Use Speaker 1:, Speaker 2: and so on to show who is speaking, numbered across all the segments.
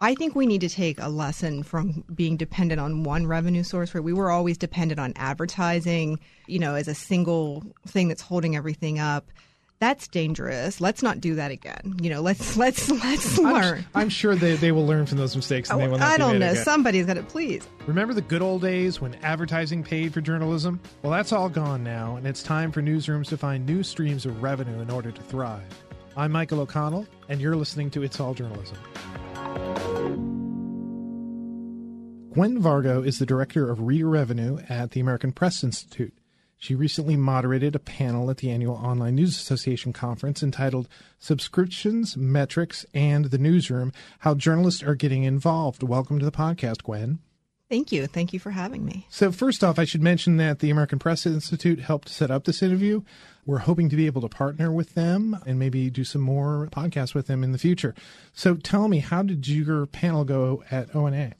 Speaker 1: I think we need to take a lesson from being dependent on one revenue source where we were always dependent on advertising, you know, as a single thing that's holding everything up. That's dangerous. Let's not do that again. You know, let's let's let's learn.
Speaker 2: I'm, I'm sure they, they will learn from those mistakes and they oh, will not
Speaker 1: I
Speaker 2: do
Speaker 1: don't know.
Speaker 2: again.
Speaker 1: Somebody's got to please.
Speaker 2: Remember the good old days when advertising paid for journalism? Well, that's all gone now, and it's time for newsrooms to find new streams of revenue in order to thrive. I'm Michael O'Connell, and you're listening to It's All Journalism. Gwen Vargo is the director of reader revenue at the American Press Institute. She recently moderated a panel at the annual Online News Association conference entitled Subscriptions, Metrics, and the Newsroom How Journalists Are Getting Involved. Welcome to the podcast, Gwen.
Speaker 1: Thank you. Thank you for having me.
Speaker 2: So, first off, I should mention that the American Press Institute helped set up this interview. We're hoping to be able to partner with them and maybe do some more podcasts with them in the future. So, tell me, how did your panel go at ONA?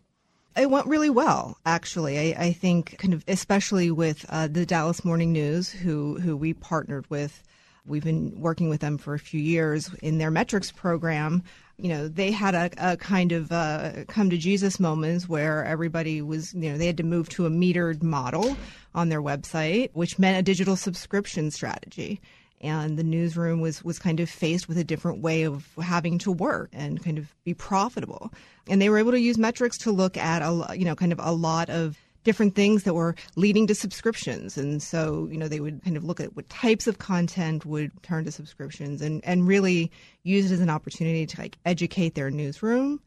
Speaker 1: It went really well, actually. I, I think, kind of, especially with uh, the Dallas Morning News, who who we partnered with. We've been working with them for a few years in their metrics program. You know, they had a, a kind of uh, come to Jesus moments where everybody was, you know, they had to move to a metered model on their website, which meant a digital subscription strategy and the newsroom was was kind of faced with a different way of having to work and kind of be profitable. And they were able to use metrics to look at a you know kind of a lot of different things that were leading to subscriptions. And so you know they would kind of look at what types of content would turn to subscriptions and and really use it as an opportunity to like educate their newsroom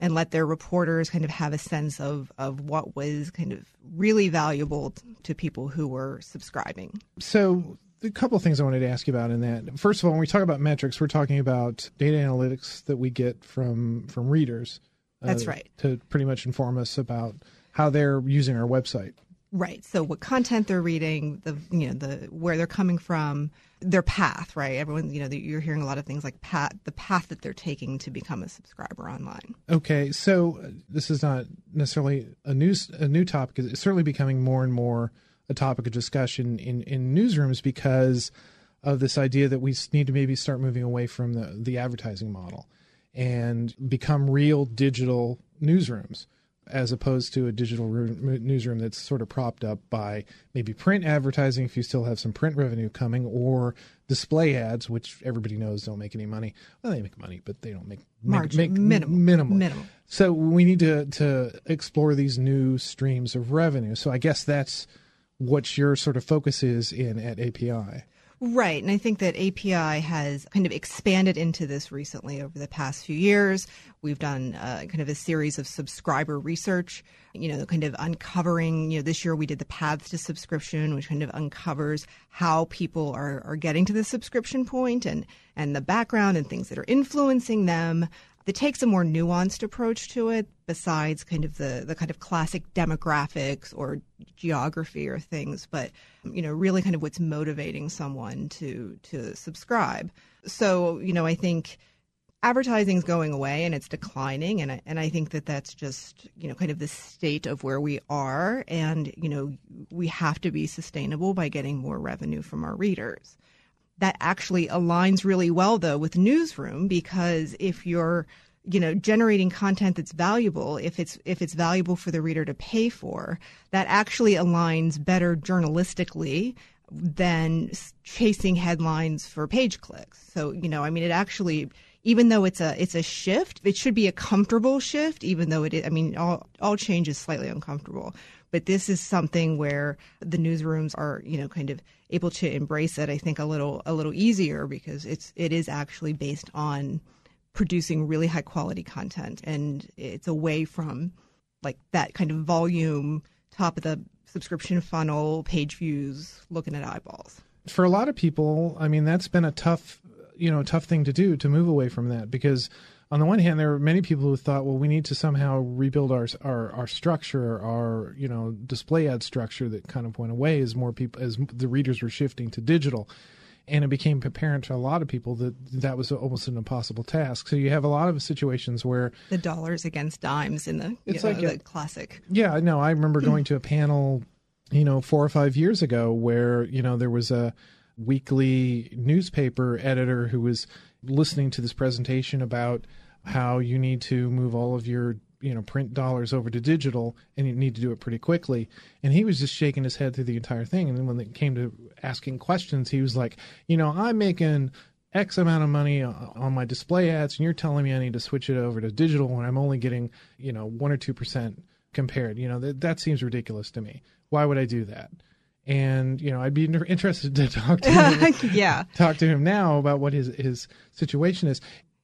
Speaker 1: and let their reporters kind of have a sense of of what was kind of really valuable to people who were subscribing.
Speaker 2: So, a couple of things I wanted to ask you about in that. First of all, when we talk about metrics, we're talking about data analytics that we get from from readers. uh,
Speaker 1: That's right.
Speaker 2: To pretty much inform us about how they're using our website.
Speaker 1: Right. So what content they're reading, the you know the where they're coming from, their path. Right. Everyone, you know, you're hearing a lot of things like path, the path that they're taking to become a subscriber online.
Speaker 2: Okay, so this is not necessarily a news a new topic. It's certainly becoming more and more a topic of discussion in in newsrooms because of this idea that we need to maybe start moving away from the the advertising model and become real digital newsrooms as opposed to a digital room, newsroom that's sort of propped up by maybe print advertising if you still have some print revenue coming or display ads which everybody knows don't make any money well they make money but they don't make make,
Speaker 1: Margin-
Speaker 2: make
Speaker 1: minimal.
Speaker 2: minimal
Speaker 1: Minimal.
Speaker 2: so we need to to explore these new streams of revenue so i guess that's what your sort of focus is in at api
Speaker 1: Right. And I think that API has kind of expanded into this recently over the past few years. We've done uh, kind of a series of subscriber research, you know, kind of uncovering, you know, this year we did the paths to subscription, which kind of uncovers how people are, are getting to the subscription point and, and the background and things that are influencing them. That takes a more nuanced approach to it, besides kind of the, the kind of classic demographics or geography or things, but you know, really kind of what's motivating someone to to subscribe. So, you know, I think advertising's going away and it's declining and I, and I think that that's just, you know, kind of the state of where we are and, you know, we have to be sustainable by getting more revenue from our readers that actually aligns really well though with newsroom because if you're you know generating content that's valuable if it's if it's valuable for the reader to pay for that actually aligns better journalistically than chasing headlines for page clicks. So you know i mean it actually even though it's a it's a shift it should be a comfortable shift even though it is, i mean all all change is slightly uncomfortable but this is something where the newsrooms are you know kind of able to embrace it i think a little a little easier because it's it is actually based on producing really high quality content. And it's away from like that kind of volume top of the subscription funnel page views looking at eyeballs.
Speaker 2: For a lot of people, I mean, that's been a tough, you know, tough thing to do to move away from that because on the one hand, there are many people who thought, well, we need to somehow rebuild our our, our structure, our you know display ad structure that kind of went away as more people as the readers were shifting to digital, and it became apparent to a lot of people that that was almost an impossible task. So you have a lot of situations where
Speaker 1: the dollars against dimes in the, you
Speaker 2: It's
Speaker 1: know,
Speaker 2: like
Speaker 1: the
Speaker 2: a-
Speaker 1: classic.
Speaker 2: Yeah, no, I remember going to a panel, you know, four or five years ago where, you know, there was a weekly newspaper editor who was listening to this presentation about how you need to move all of your you know print dollars over to digital and you need to do it pretty quickly. And he was just shaking his head through the entire thing. And then when it came to asking questions he was like you know i'm making x amount of money uh, on my display ads and you're telling me i need to switch it over to digital when i'm only getting you know 1 or 2% compared. You know that that seems ridiculous to me. Why would i do that and you know i'd be interested to talk to him
Speaker 1: yeah
Speaker 2: talk to him now about what his his situation is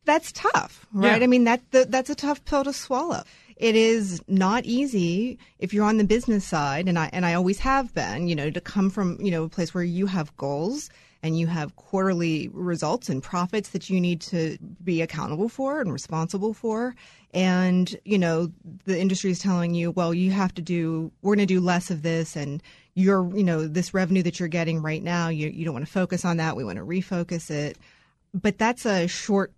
Speaker 1: that's tough, right?
Speaker 2: Yeah.
Speaker 1: I mean, that, that that's a tough pill to swallow. It is not easy if you're on the business side, and I and I always have been, you know, to come from you know a place where you have goals and you have quarterly results and profits that you need to be accountable for and responsible for. And, you know, the industry is telling you, well, you have to do, we're going to do less of this. And you're, you know, this revenue that you're getting right now, you, you don't want to focus on that. We want to refocus it. But that's a short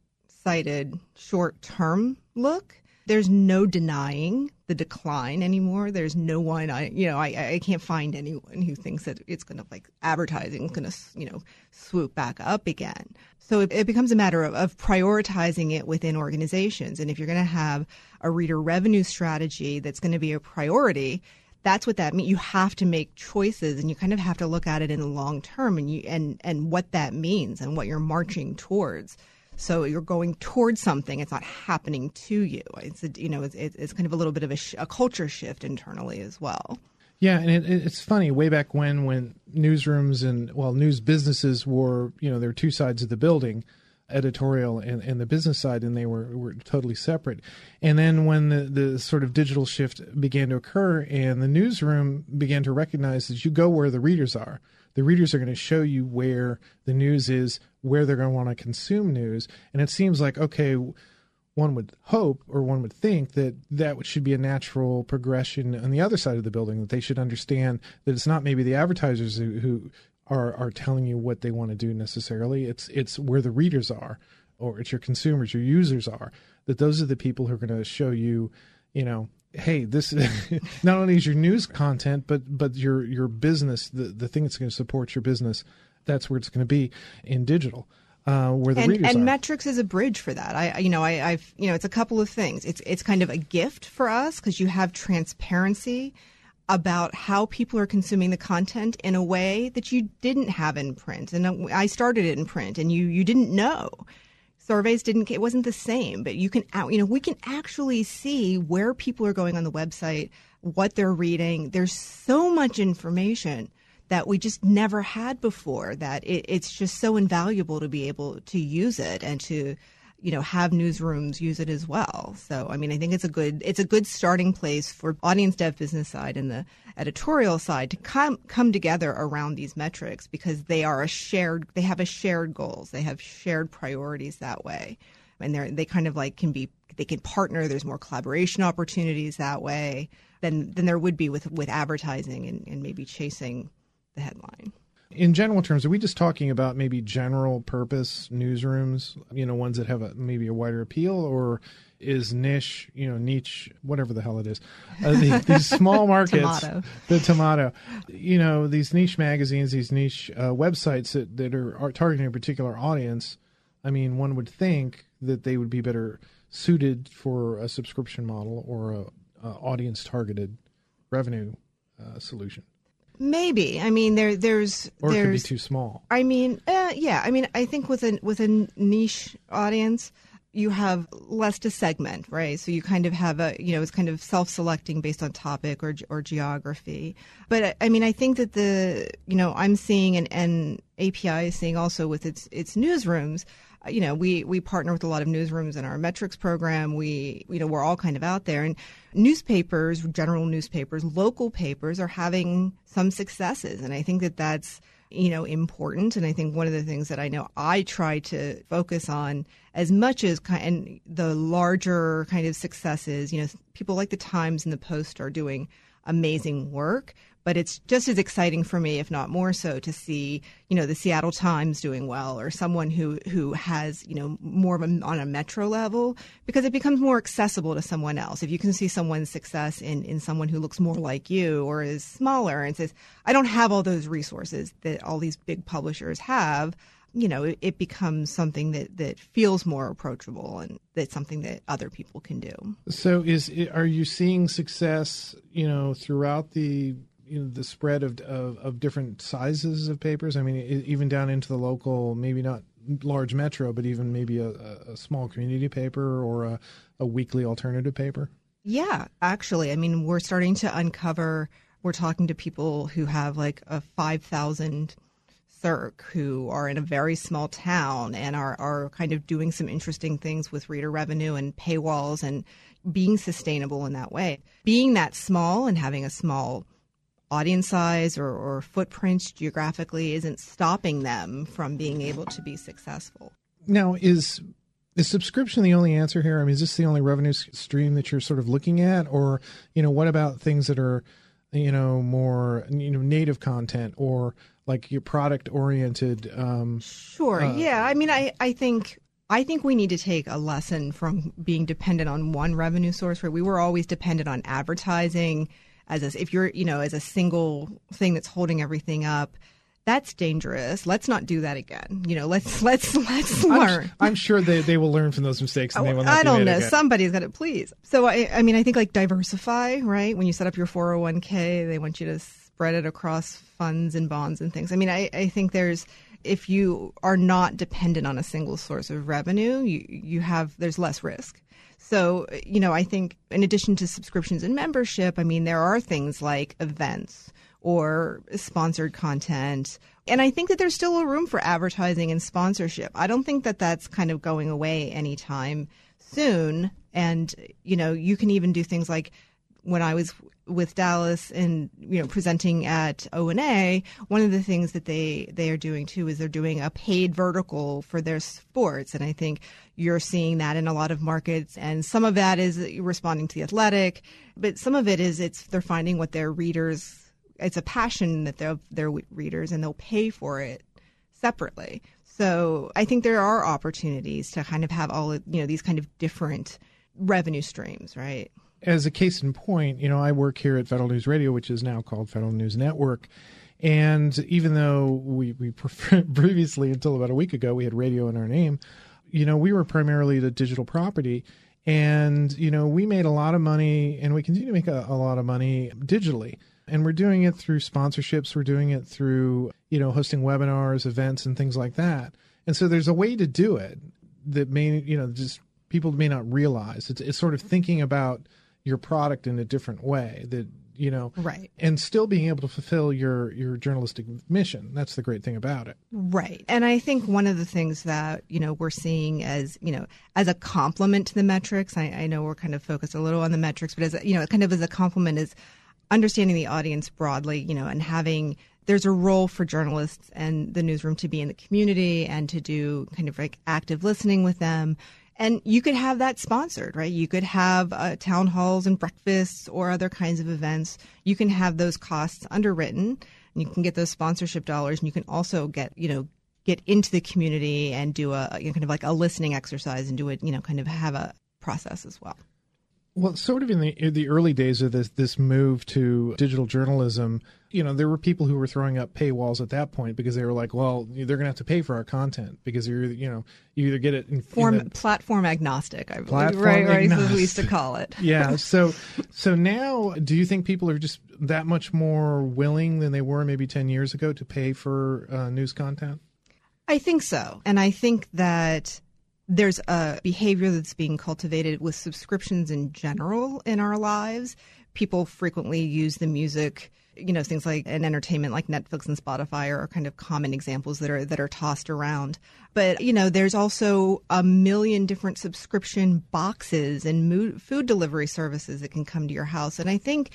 Speaker 1: sighted short term look. There's no denying the decline anymore. There's no one I you know I I can't find anyone who thinks that it's going to like advertising is going to you know swoop back up again. So it, it becomes a matter of, of prioritizing it within organizations. And if you're going to have a reader revenue strategy that's going to be a priority, that's what that means. You have to make choices, and you kind of have to look at it in the long term, and you and and what that means, and what you're marching towards. So you're going towards something; it's not happening to you. It's a, you know, it's, it's kind of a little bit of a, sh- a culture shift internally as well.
Speaker 2: Yeah, and it, it's funny. Way back when, when newsrooms and well, news businesses were, you know, there were two sides of the building, editorial and, and the business side, and they were were totally separate. And then when the the sort of digital shift began to occur, and the newsroom began to recognize that you go where the readers are. The readers are going to show you where the news is, where they're going to want to consume news, and it seems like okay one would hope or one would think that that should be a natural progression on the other side of the building that they should understand that it's not maybe the advertisers who, who are are telling you what they want to do necessarily it's it's where the readers are or it's your consumers your users are that those are the people who are going to show you you know hey this not only is your news content but but your your business the the thing that's going to support your business that's where it's going to be in digital uh, where the
Speaker 1: and,
Speaker 2: readers
Speaker 1: and
Speaker 2: are.
Speaker 1: metrics is a bridge for that. I, you know, I, I've, you know, it's a couple of things. It's, it's kind of a gift for us because you have transparency about how people are consuming the content in a way that you didn't have in print. And uh, I started it in print, and you, you didn't know. Surveys didn't. It wasn't the same, but you can, you know, we can actually see where people are going on the website, what they're reading. There's so much information that we just never had before that it, it's just so invaluable to be able to use it and to you know have newsrooms use it as well. So i mean i think it's a good it's a good starting place for audience dev business side and the editorial side to come come together around these metrics because they are a shared they have a shared goals. They have shared priorities that way. And they're they kind of like can be they can partner. There's more collaboration opportunities that way than than there would be with with advertising and, and maybe chasing the headline.
Speaker 2: In general terms, are we just talking about maybe general purpose newsrooms, you know, ones that have a, maybe a wider appeal, or is niche, you know, niche, whatever the hell it is, uh, the, these small markets,
Speaker 1: tomato.
Speaker 2: the tomato, you know, these niche magazines, these niche uh, websites that, that are, are targeting a particular audience. I mean, one would think that they would be better suited for a subscription model or a, a audience targeted revenue uh, solution.
Speaker 1: Maybe. I mean, there, there's,
Speaker 2: or it could be too small.
Speaker 1: I mean, uh, yeah. I mean, I think with a with a niche audience, you have less to segment, right? So you kind of have a, you know, it's kind of self-selecting based on topic or or geography. But I mean, I think that the, you know, I'm seeing and, and API is seeing also with its its newsrooms. Uh, you know, we we partner with a lot of newsrooms in our metrics program. We, you know, we're all kind of out there, and newspapers, general newspapers, local papers are having some successes, and I think that that's you know important. And i think one of the things that i know i try to focus on as much as and the larger kind of successes you know people like the times and the post are doing amazing work but it's just as exciting for me if not more so to see you know the Seattle Times doing well or someone who who has you know more of a, on a metro level because it becomes more accessible to someone else if you can see someone's success in in someone who looks more like you or is smaller and says I don't have all those resources that all these big publishers have you know, it, becomes something that, that feels more approachable and that's something that other people can do.
Speaker 2: So, is are you seeing success, you know, throughout the you know the spread of, of, of different sizes of papers? I mean, even down into the local, maybe not large metro, but even maybe a, a small community paper or a, a weekly alternative paper.
Speaker 1: Yeah, actually, I mean, we're starting to uncover. We're talking to people who have like a five thousand Circ who are in a very small town and are, are kind of doing some interesting things with reader revenue and paywalls and being sustainable in that way. Being that small and having a small audience size or, or footprint geographically isn't stopping them from being able to be successful.
Speaker 2: Now, is is subscription the only answer here? I mean, is this the only revenue stream that you're sort of looking at, or you know, what about things that are, you know, more you know native content or like your product oriented um,
Speaker 1: sure uh, yeah i mean i i think I think we need to take a lesson from being dependent on one revenue source. Where we were always dependent on advertising, as a, if you're you know as a single thing that's holding everything up. That's dangerous. Let's not do that again. You know, let's let's let's learn.
Speaker 2: I'm, I'm sure they, they will learn from those mistakes and they will not. I
Speaker 1: don't know.
Speaker 2: Again.
Speaker 1: Somebody's got to please. So I I mean I think like diversify right when you set up your 401k they want you to spread it across funds and bonds and things. I mean, I, I think there's if you are not dependent on a single source of revenue, you you have there's less risk. So, you know, I think in addition to subscriptions and membership, I mean, there are things like events or sponsored content. And I think that there's still a room for advertising and sponsorship. I don't think that that's kind of going away anytime soon. And, you know, you can even do things like when I was with Dallas and you know presenting at ONA, one of the things that they they are doing too is they're doing a paid vertical for their sports, and I think you're seeing that in a lot of markets. And some of that is responding to the athletic, but some of it is it's they're finding what their readers. It's a passion that they're their readers, and they'll pay for it separately. So I think there are opportunities to kind of have all you know these kind of different revenue streams, right?
Speaker 2: As a case in point, you know, I work here at Federal News Radio, which is now called Federal News Network. And even though we, we previously, until about a week ago, we had radio in our name, you know, we were primarily the digital property. And, you know, we made a lot of money and we continue to make a, a lot of money digitally. And we're doing it through sponsorships, we're doing it through, you know, hosting webinars, events, and things like that. And so there's a way to do it that may, you know, just people may not realize. It's, it's sort of thinking about your product in a different way that you know
Speaker 1: right.
Speaker 2: and still being able to fulfill your your journalistic mission. That's the great thing about it.
Speaker 1: Right. And i think one of the things that you know we're seeing as you know as a complement to the metrics i, I know we're kind of focused a little on the metrics but as you know kind of as a complement is understanding the audience broadly you know and having there's a role for journalists and the newsroom to be in the community and to do kind of like active listening with them and you could have that sponsored, right? You could have uh, town halls and breakfasts or other kinds of events. You can have those costs underwritten, and you can get those sponsorship dollars, and you can also get, you know, get into the community and do a you know, kind of like a listening exercise and do it, you know, kind of have a process as well.
Speaker 2: Well, sort of in the in the early days of this this move to digital journalism, you know, there were people who were throwing up paywalls at that point because they were like, well, they're going to have to pay for our content because you're, you know, you either get it in
Speaker 1: form
Speaker 2: in the,
Speaker 1: platform agnostic, I believe,
Speaker 2: platform
Speaker 1: right, right,
Speaker 2: agnostic.
Speaker 1: as we used to call it.
Speaker 2: yeah. So, so now, do you think people are just that much more willing than they were maybe ten years ago to pay for uh, news content?
Speaker 1: I think so, and I think that there's a behavior that's being cultivated with subscriptions in general in our lives. People frequently use the music, you know, things like an entertainment like Netflix and Spotify are kind of common examples that are that are tossed around. But you know, there's also a million different subscription boxes and food delivery services that can come to your house, and I think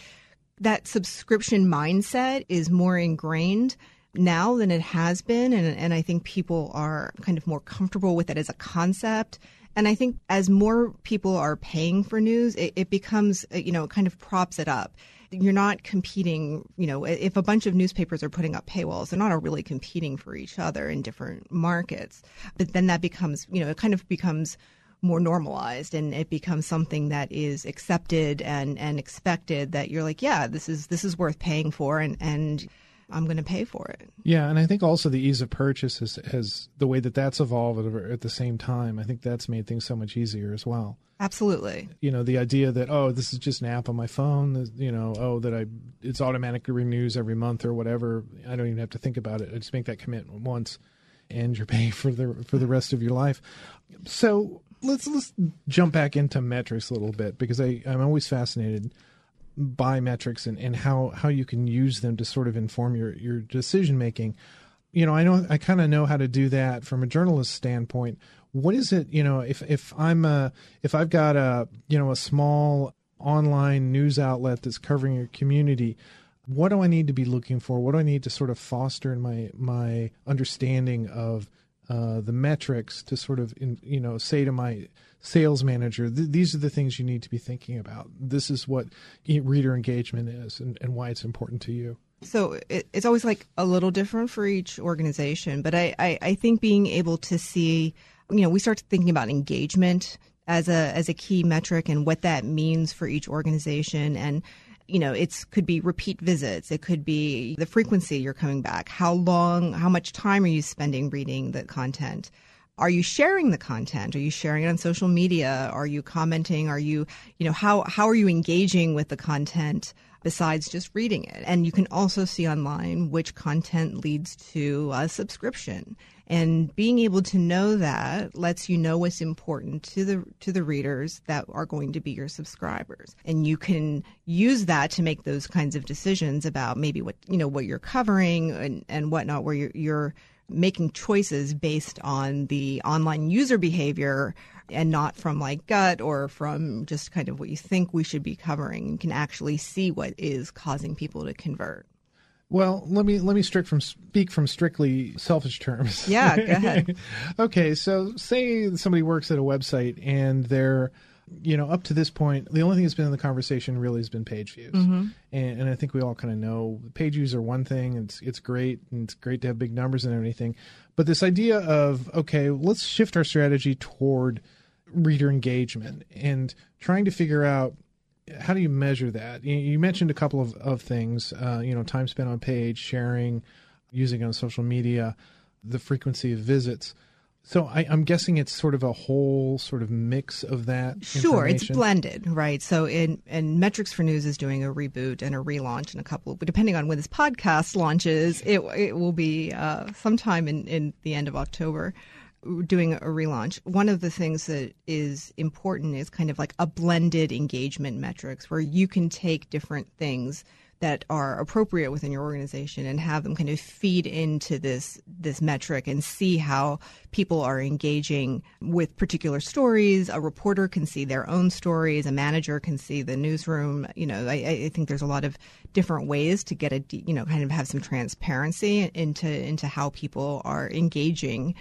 Speaker 1: that subscription mindset is more ingrained now than it has been. And, and I think people are kind of more comfortable with it as a concept. And I think as more people are paying for news, it, it becomes, you know, it kind of props it up. You're not competing, you know, if a bunch of newspapers are putting up paywalls, they're not really competing for each other in different markets. But then that becomes, you know, it kind of becomes more normalized and it becomes something that is accepted and, and expected that you're like, yeah, this is this is worth paying for and, and I'm going to pay for it.
Speaker 2: Yeah, and I think also the ease of purchase has, has the way that that's evolved at the same time. I think that's made things so much easier as well.
Speaker 1: Absolutely.
Speaker 2: You know, the idea that oh, this is just an app on my phone. You know, oh, that I it's automatically renews every month or whatever. I don't even have to think about it. I just make that commitment once, and you're paying for the for the rest of your life. So let's let's jump back into metrics a little bit because I I'm always fascinated by metrics and, and how, how you can use them to sort of inform your, your decision making. You know, I know I kind of know how to do that from a journalist standpoint. What is it, you know, if, if I'm a, if I've got a, you know, a small online news outlet that's covering your community, what do I need to be looking for? What do I need to sort of foster in my, my understanding of uh, the metrics to sort of, in, you know, say to my sales manager, th- these are the things you need to be thinking about. This is what reader engagement is and, and why it's important to you.
Speaker 1: So it, it's always like a little different for each organization, but I, I, I think being able to see, you know, we start thinking about engagement as a as a key metric and what that means for each organization. And you know it's could be repeat visits. It could be the frequency you're coming back. How long how much time are you spending reading the content are you sharing the content? Are you sharing it on social media? Are you commenting? Are you, you know, how, how are you engaging with the content besides just reading it? And you can also see online which content leads to a subscription. And being able to know that lets you know what's important to the to the readers that are going to be your subscribers. And you can use that to make those kinds of decisions about maybe what you know what you're covering and, and whatnot, where you're, you're making choices based on the online user behavior and not from like gut or from just kind of what you think we should be covering. You can actually see what is causing people to convert.
Speaker 2: Well, let me let me strict from speak from strictly selfish terms.
Speaker 1: Yeah, go ahead.
Speaker 2: okay, so say somebody works at a website and they're you know, up to this point, the only thing that's been in the conversation really has been page views, mm-hmm. and, and, I think we all kind of know page views are one thing. It's it's great, and it's great to have big numbers and everything, but this idea of okay, let's shift our strategy toward reader engagement and trying to figure out how do you measure that. You, you mentioned a couple of of things, uh, you know, time spent on page, sharing, using on social media, the frequency of visits so I, am guessing it's sort of a whole sort of mix of that.
Speaker 1: Sure, it's blended, right? So in and Metrics for News is doing a reboot and a relaunch in a couple, but depending on when this podcast launches, it it will be uh, sometime in in the end of October. Doing a relaunch. One of the things that is important is kind of like a blended engagement metrics where you can take different things that are appropriate within your organization and have them kind of feed into this this metric and see how people are engaging with particular stories. A reporter can see their own stories. A manager can see the newsroom. You know, I, I think there's a lot of different ways to get a you know kind of have some transparency into into how people are engaging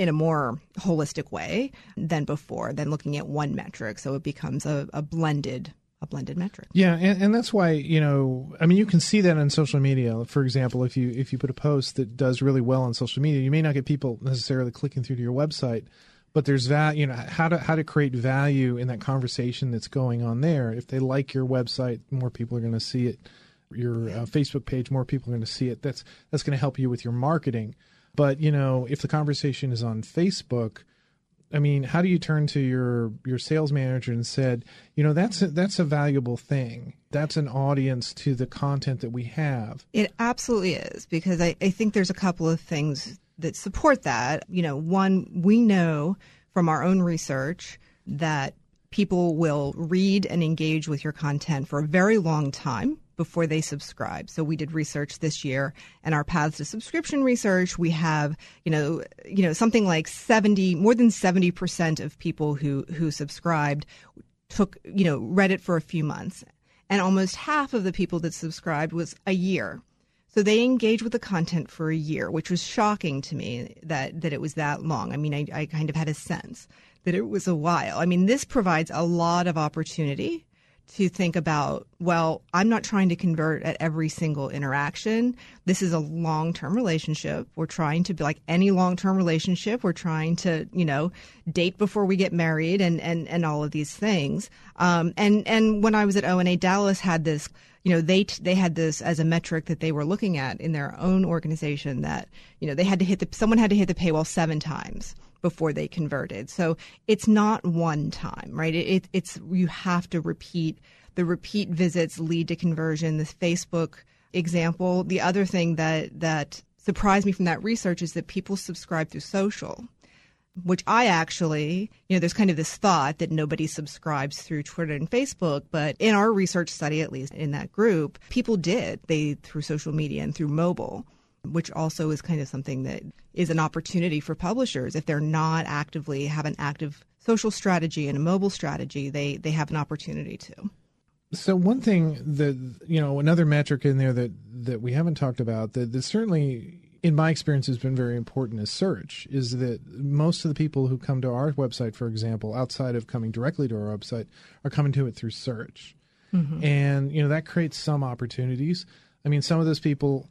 Speaker 1: in a more holistic way than before than looking at one metric so it becomes a, a blended a blended metric.
Speaker 2: Yeah, and, and that's why you know, I mean, you can see that on social media. For example, if you if you put a post that does really well on social media, you may not get people necessarily clicking through to your website, but there's that you know how to how to create value in that conversation that's going on there. If they like your website, more people are going to see it. Your uh, Facebook page, more people are going to see it. That's that's going to help you with your marketing. But you know, if the conversation is on Facebook I mean, how do you turn to your your sales manager and said, you know, that's a, that's a valuable thing. That's an audience to the content that we have.
Speaker 1: It absolutely is because I, I think there's a couple of things that support that. You know, one, we know from our own research that people will read and engage with your content for a very long time before they subscribe. So we did research this year and our paths to subscription research, we have, you know, you know, something like 70, more than 70% of people who who subscribed took, you know, read it for a few months. And almost half of the people that subscribed was a year. So they engaged with the content for a year, which was shocking to me that that it was that long. I mean, I, I kind of had a sense that it was a while. I mean, this provides a lot of opportunity to think about, well, I'm not trying to convert at every single interaction. This is a long term relationship. We're trying to be like any long term relationship. We're trying to, you know, date before we get married and, and, and all of these things. Um, and, and when I was at ONA, Dallas had this, you know, they, they had this as a metric that they were looking at in their own organization that, you know, they had to hit the, someone had to hit the paywall seven times before they converted. So it's not one time, right? It, it, it's you have to repeat. The repeat visits lead to conversion. This Facebook example. The other thing that that surprised me from that research is that people subscribe through social, which I actually, you know, there's kind of this thought that nobody subscribes through Twitter and Facebook, but in our research study, at least in that group, people did. They through social media and through mobile which also is kind of something that is an opportunity for publishers. If they're not actively have an active social strategy and a mobile strategy they they have an opportunity to.
Speaker 2: So one thing that you know another metric in there that that we haven't talked about that, that certainly in my experience has been very important is search is that most of the people who come to our website for example outside of coming directly to our website are coming to it through search. Mm-hmm. and you know that creates some opportunities. I mean some of those people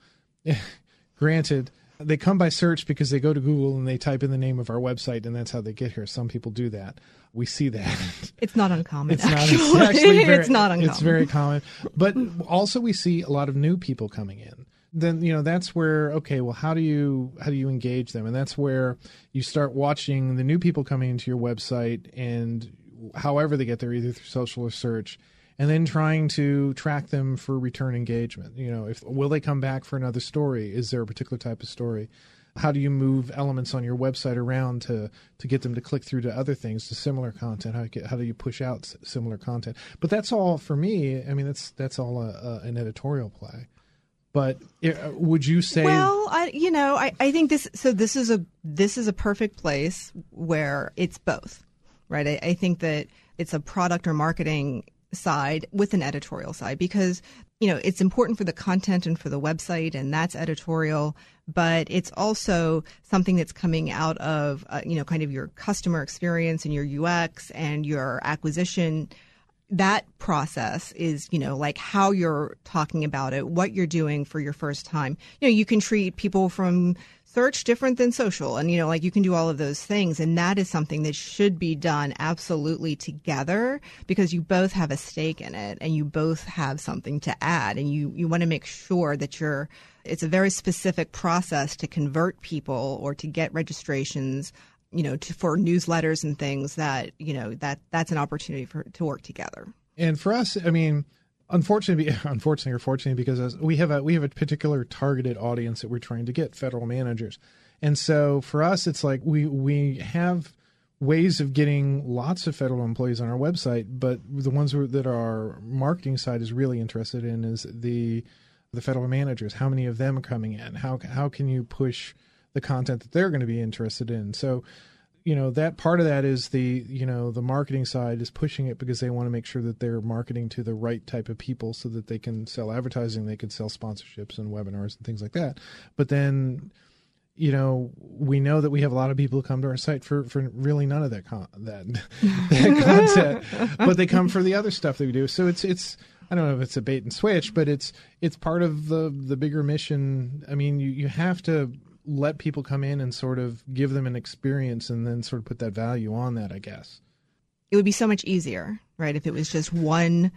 Speaker 2: Granted, they come by search because they go to Google and they type in the name of our website, and that's how they get here. Some people do that. We see that.
Speaker 1: It's not uncommon.
Speaker 2: It's
Speaker 1: actually.
Speaker 2: not. It's actually very,
Speaker 1: it's not uncommon.
Speaker 2: It's very common. But also, we see a lot of new people coming in. Then you know that's where okay, well, how do you how do you engage them? And that's where you start watching the new people coming into your website, and however they get there, either through social or search and then trying to track them for return engagement. You know, if will they come back for another story? Is there a particular type of story? How do you move elements on your website around to to get them to click through to other things, to similar content? How, how do you push out similar content? But that's all for me. I mean, that's that's all a, a, an editorial play. But uh, would you say?
Speaker 1: Well, I, you know, I, I think this. So this is a this is a perfect place where it's both, right? I, I think that it's a product or marketing side with an editorial side because you know it's important for the content and for the website and that's editorial but it's also something that's coming out of uh, you know kind of your customer experience and your UX and your acquisition. That process is you know like how you're talking about it what you're doing for your first time. You know you can treat people from search different than social and you know like you can do all of those things and that is something that should be done absolutely together because you both have a stake in it and you both have something to add and you you want to make sure that you're it's a very specific process to convert people or to get registrations you know to, for newsletters and things that you know that that's an opportunity for to work together.
Speaker 2: And for us i mean unfortunately, unfortunately or fortunately, because we have a we have a particular targeted audience that we're trying to get federal managers, and so for us, it's like we we have ways of getting lots of federal employees on our website, but the ones that our marketing side is really interested in is the the federal managers. How many of them are coming in? How how can you push the content that they're going to be interested in? So you know that part of that is the you know the marketing side is pushing it because they want to make sure that they're marketing to the right type of people so that they can sell advertising they can sell sponsorships and webinars and things like that but then you know we know that we have a lot of people who come to our site for for really none of that con- that, that content but they come for the other stuff that we do so it's it's I don't know if it's a bait and switch, but it's it's part of the the bigger mission. I mean, you, you have to let people come in and sort of give them an experience and then sort of put that value on that, I guess.
Speaker 1: It would be so much easier, right, if it was just one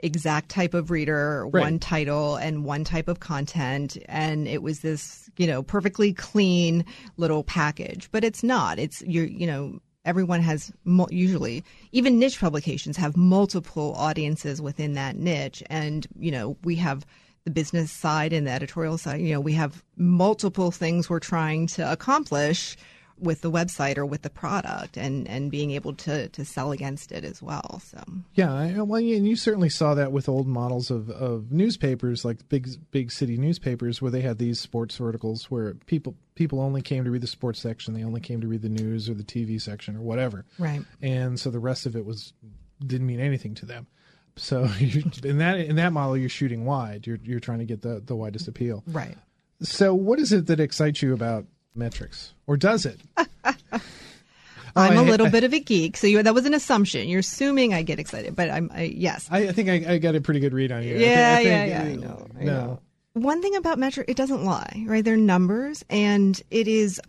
Speaker 1: exact type of reader, right. one title, and one type of content. And it was this, you know, perfectly clean little package. But it's not. It's, you're, you know, everyone has usually even niche publications have multiple audiences within that niche and you know we have the business side and the editorial side. You know, we have multiple things we're trying to accomplish with the website or with the product and, and being able to, to sell against it as well. So
Speaker 2: yeah, well, and you certainly saw that with old models of, of newspapers like big big city newspapers where they had these sports verticals where people people only came to read the sports section, they only came to read the news or the TV section or whatever.
Speaker 1: Right.
Speaker 2: And so the rest of it was didn't mean anything to them. So in that in that model, you're shooting wide. You're you're trying to get the the widest appeal.
Speaker 1: Right.
Speaker 2: So what is it that excites you about metrics, or does it?
Speaker 1: I'm a little
Speaker 2: I-
Speaker 1: bit of a geek, so you, that was an assumption. You're assuming I get excited, but I'm I, yes.
Speaker 2: I, I think I, I got a pretty good read on you.
Speaker 1: Yeah,
Speaker 2: I think,
Speaker 1: yeah, yeah, I
Speaker 2: uh,
Speaker 1: know,
Speaker 2: no.
Speaker 1: know. One thing about metric, it doesn't lie, right? They're numbers, and it is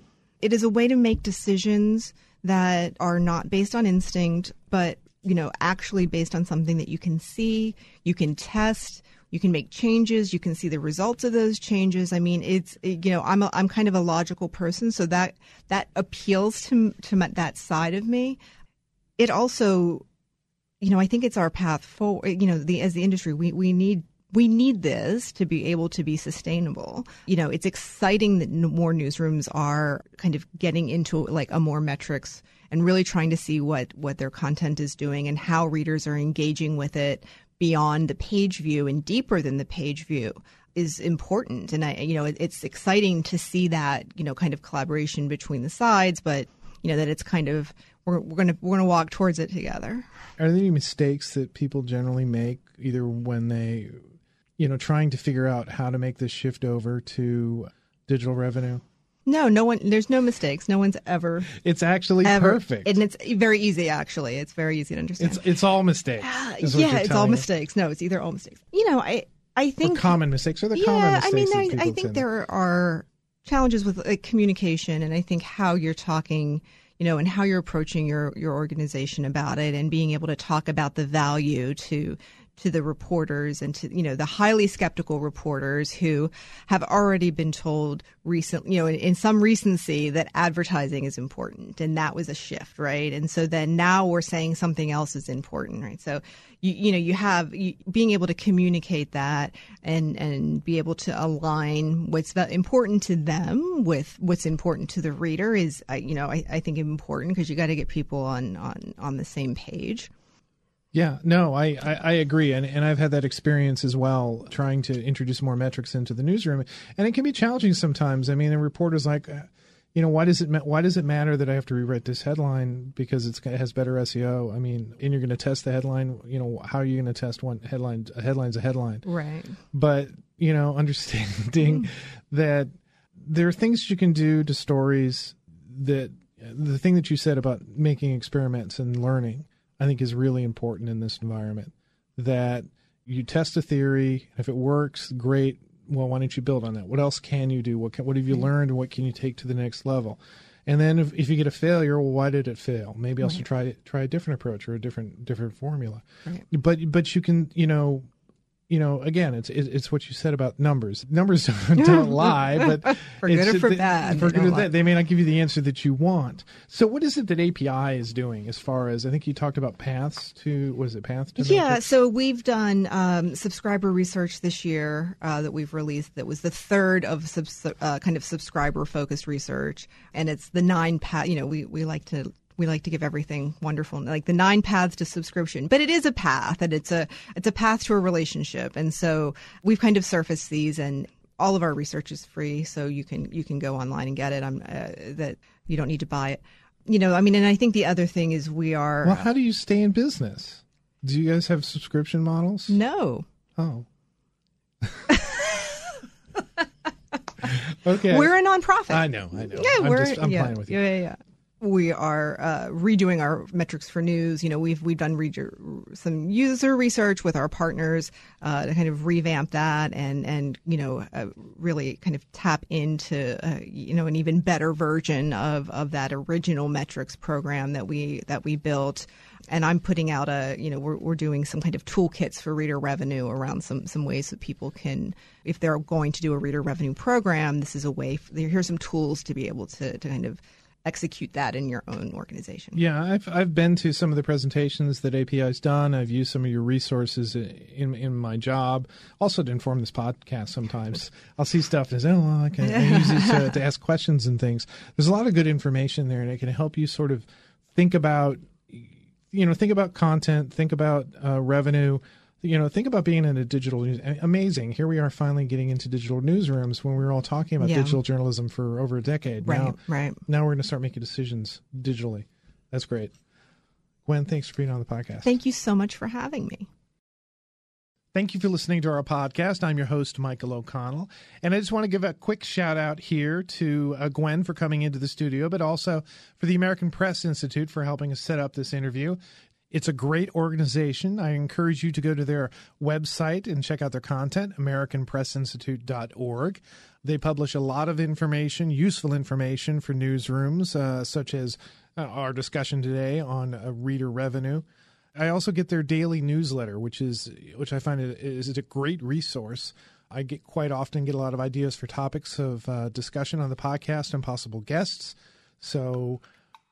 Speaker 1: it is a way to make decisions that are not based on instinct, but you know, actually based on something that you can see, you can test, you can make changes, you can see the results of those changes. I mean, it's you know, I'm a, I'm kind of a logical person, so that that appeals to to my- that side of me. It also you know, I think it's our path forward. You know, the as the industry, we we need we need this to be able to be sustainable. You know, it's exciting that more newsrooms are kind of getting into like a more metrics and really trying to see what what their content is doing and how readers are engaging with it beyond the page view and deeper than the page view is important and i you know it, it's exciting to see that you know kind of collaboration between the sides but you know that it's kind of we're, we're gonna we're gonna walk towards it together
Speaker 2: Are there any mistakes that people generally make, either when they, you know, trying to figure out how to make this shift over to digital revenue?
Speaker 1: No, no one. There's no mistakes. No one's ever
Speaker 2: It's actually
Speaker 1: ever
Speaker 2: perfect.
Speaker 1: and it's very easy. Actually, it's very easy to understand.
Speaker 2: it's it's all mistakes. Uh, is what
Speaker 1: yeah, it's all mistakes. No, it's either all mistakes. You know, I I
Speaker 2: Or
Speaker 1: think
Speaker 2: common mistakes are the
Speaker 1: yeah,
Speaker 2: common
Speaker 1: I mean, I, I think there are challenges with like, communication, and I think how you're talking, you know, and how you're approaching your your organization about it, and being able to talk about the value to to the reporters and to you know the highly skeptical reporters who have already been told recent you know in, in some recency that advertising is important and that was a shift right? And so then now we're saying something else is important right? So you you know you have you, being able to communicate that and and be able to align what's important to them with what's important to the reader is you know I, I think important because you got to get people on on on the same page
Speaker 2: Yeah, no, I, I, I agree, and and I've had that experience as well, trying to introduce more metrics into the newsroom, and it can be challenging sometimes. I mean, a reporter's like, uh, you know, why does it ma- why does it matter that I have to rewrite this headline because it's, it has better SEO? I mean, and you're going to test the headline. You know, how are you going to test one headline? A headline's a headline,
Speaker 1: right
Speaker 2: but you know, understanding that there are things you can do to stories that the thing that you said about making experiments and learning, I think is really important in this environment. That you test a theory, if it works, great. Well, why don't you build on that? What else can you do? What can, what have you mm-hmm. learned, and what can you take to the next level? And then if, if you get a failure, well, why did it fail? Maybe also try try a different approach or a different different formula.
Speaker 1: Right.
Speaker 2: But but you can you know you know, again, it's it's what you said about numbers. Numbers don't, don't lie, but
Speaker 1: For good or for
Speaker 2: they-
Speaker 1: bad,
Speaker 2: for
Speaker 1: they
Speaker 2: good or bad, they may not give you the answer that you want. So, what is it that API is doing as far as I think you talked about paths to was it paths to
Speaker 1: Yeah,
Speaker 2: metrics?
Speaker 1: so we've done um, subscriber research this year uh, that we've released. That was the third of subs- uh, kind of subscriber focused research, and it's the nine path. You know, we we like to. We like to give everything wonderful, like the nine paths to subscription. But it is a path, and it's a it's a path to a relationship. And so we've kind of surfaced these, and all of our research is free, so you can you can go online and get it. I'm uh, that you don't need to buy it. You know, I mean, and I think the other thing is we are
Speaker 2: Well, how do you stay in business? Do you guys have subscription models?
Speaker 1: no.
Speaker 2: Oh. okay.
Speaker 1: We're a nonprofit.
Speaker 2: I know, I know.
Speaker 1: Yeah,
Speaker 2: I'm
Speaker 1: we're
Speaker 2: just I'm
Speaker 1: yeah,
Speaker 2: playing with you.
Speaker 1: Yeah, yeah, yeah. We are uh, redoing our metrics for news. You know, we've we've done re- some user research with our partners uh, to kind of revamp that and and you know uh, really kind of tap into uh, you know an even better version of of that original metrics program that we that we built. And I'm putting out a, you know, we're, we're doing some kind of toolkits for reader revenue around some, some ways that people can, if they're going to do a reader revenue program, this is a way, For, here's some tools to be able to, to kind of execute that in your own organization.
Speaker 2: Yeah, I've I've been to some of the presentations that API's done. I've used some of your resources in in my job. Also to inform this podcast sometimes. I'll see stuff and say, oh, well, I can I use this to, to ask questions and things. There's a lot of good information there, and it can help you sort of think about, you know, think about content, think about uh, revenue. You know, think about being in a digital news. Amazing. Here we are finally getting into digital newsrooms when we were all talking about
Speaker 1: Yeah.
Speaker 2: digital journalism for over a decade.
Speaker 1: Right,
Speaker 2: now,
Speaker 1: right.
Speaker 2: now we're going to start making decisions digitally. That's great. Gwen, thanks for being on the podcast.
Speaker 1: Thank you so much for having me.
Speaker 2: Thank you for listening to our podcast. I'm your host, Michael O'Connell. And I just want to give a quick shout out here to uh, Gwen for coming into the studio, but also for the American Press Institute for helping us set up this interview. It's a great organization. I encourage you to go to their website and check out their content, AmericanPressInstitute.org. They publish a lot of information, useful information for newsrooms, uh, such as uh, our discussion today on uh, reader revenue. I also get their daily newsletter, which is which I find is a great resource. I get quite often get a lot of ideas for topics of uh, discussion on the podcast and possible guests. So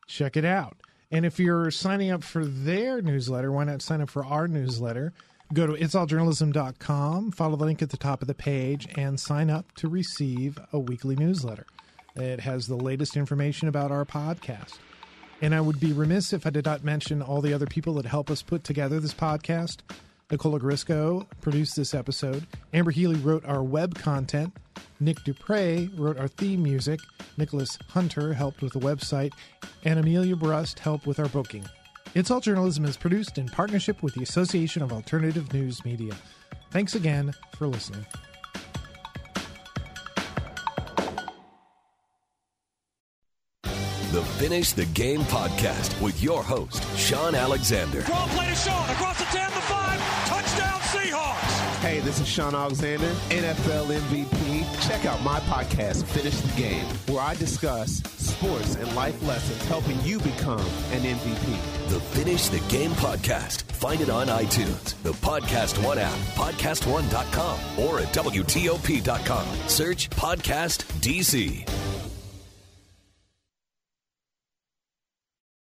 Speaker 2: check it out. And if you're signing up for their newsletter, why not sign up for our newsletter? Go to itsalljournalism.com, follow the link at the top of the page, and sign up to receive a weekly newsletter. It has the latest information about our podcast. And I would be remiss if I did not mention all the other people that help us put together this podcast. Nicola Grisco produced this episode. Amber Healy wrote our web content. Nick Dupre wrote our theme music. Nicholas Hunter helped with the website. And Amelia Brust helped with our booking. It's All Journalism is produced in partnership with the Association of Alternative News Media. Thanks again for listening.
Speaker 3: The Finish the Game podcast with your host, Shaun Alexander.
Speaker 4: Draw play to Shaun across the 10, the 5, touchdown Seahawks.
Speaker 5: Hey, this is Shaun Alexander, NFL MVP. Check out my podcast, Finish the Game, where I discuss sports and life lessons helping you become an MVP.
Speaker 3: The Finish the Game podcast. Find it on iTunes, the Podcast One app, podcastone.com, or at WTOP.com. Search Podcast DC.